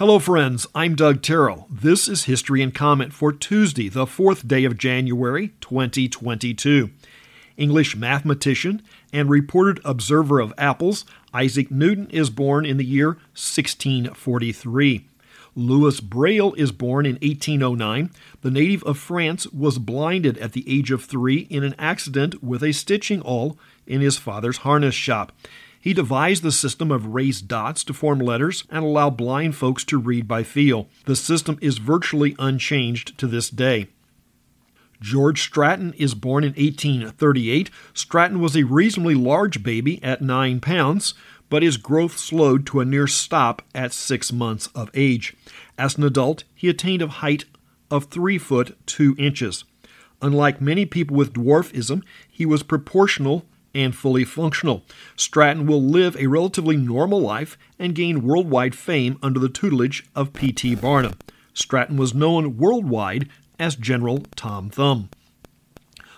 Hello, friends. I'm Doug Terrell. This is History and Comment for Tuesday, the fourth day of January, 2022. English mathematician and reported observer of apples, Isaac Newton is born in the year 1643. Louis Braille is born in 1809. The native of France was blinded at the age of three in an accident with a stitching awl in his father's harness shop. He devised the system of raised dots to form letters and allow blind folks to read by feel. The system is virtually unchanged to this day. George Stratton is born in 1838. Stratton was a reasonably large baby at 9 pounds, but his growth slowed to a near stop at 6 months of age. As an adult, he attained a height of 3 foot 2 inches. Unlike many people with dwarfism, he was proportional and fully functional. Stratton will live a relatively normal life and gain worldwide fame under the tutelage of P.T. Barnum. Stratton was known worldwide as General Tom Thumb.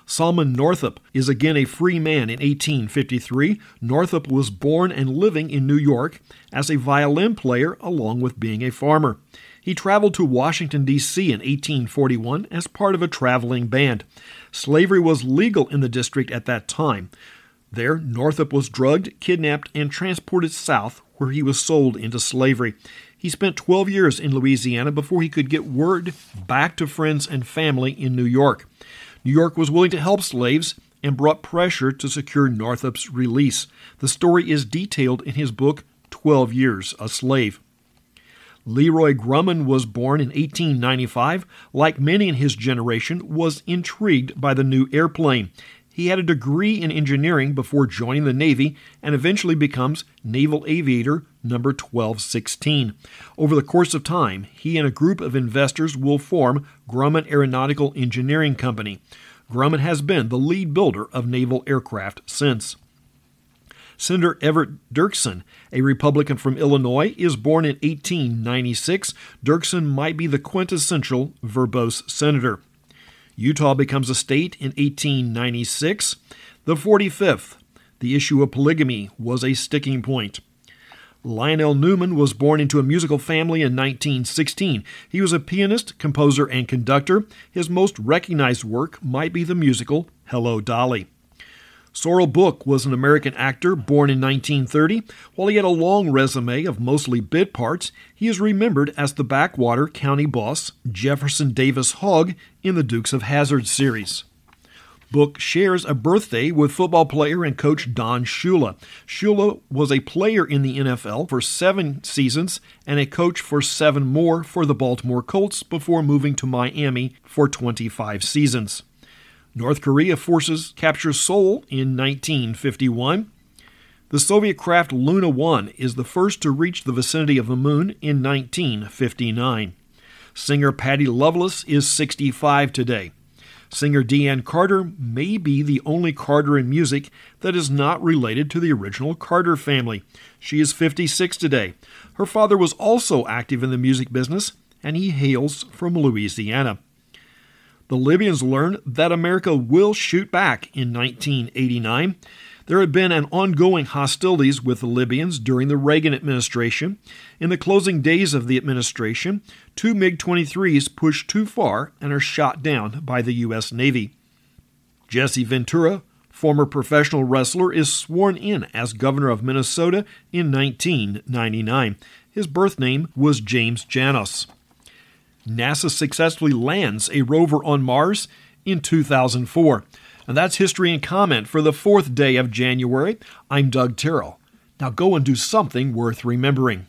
Solomon Northup is again a free man in 1853. Northup was born and living in New York as a violin player along with being a farmer. He traveled to Washington, D.C. in 1841 as part of a traveling band. Slavery was legal in the district at that time. There, Northup was drugged, kidnapped, and transported south, where he was sold into slavery. He spent 12 years in Louisiana before he could get word back to friends and family in New York. New York was willing to help slaves and brought pressure to secure Northup's release. The story is detailed in his book, 12 Years a Slave. Leroy Grumman was born in 1895. Like many in his generation, was intrigued by the new airplane. He had a degree in engineering before joining the Navy and eventually becomes Naval Aviator number 1216. Over the course of time, he and a group of investors will form Grumman Aeronautical Engineering Company. Grumman has been the lead builder of naval aircraft since. Senator Everett Dirksen, a Republican from Illinois, is born in 1896. Dirksen might be the quintessential verbose senator. Utah becomes a state in 1896. The 45th, the issue of polygamy was a sticking point. Lionel Newman was born into a musical family in 1916. He was a pianist, composer, and conductor. His most recognized work might be the musical Hello Dolly. Sorrell Booke was an American actor born in 1930. While he had a long resume of mostly bit parts, he is remembered as the backwater county boss, Jefferson Davis Hogg, in the Dukes of Hazzard series. Booke shares a birthday with football player and coach Don Shula. Shula was a player in the NFL for seven seasons and a coach for seven more for the Baltimore Colts before moving to Miami for 25 seasons. North Korea forces capture Seoul in 1951. The Soviet craft Luna 1 is the first to reach the vicinity of the moon in 1959. Singer Patti Loveless is 65 today. Singer Deana Carter may be the only Carter in music that is not related to the original Carter family. She is 56 today. Her father was also active in the music business, and he hails from Louisiana. The Libyans learned that America will shoot back in 1989. There had been an ongoing hostilities with the Libyans during the Reagan administration. In the closing days of the administration, two MiG 23s pushed too far and are shot down by the U.S. Navy. Jesse Ventura, former professional wrestler, is sworn in as governor of Minnesota in 1999. His birth name was James Janos. NASA successfully lands a rover on Mars in 2004. And that's history and comment for the fourth day of January. I'm Doug Terrell. Now go and do something worth remembering.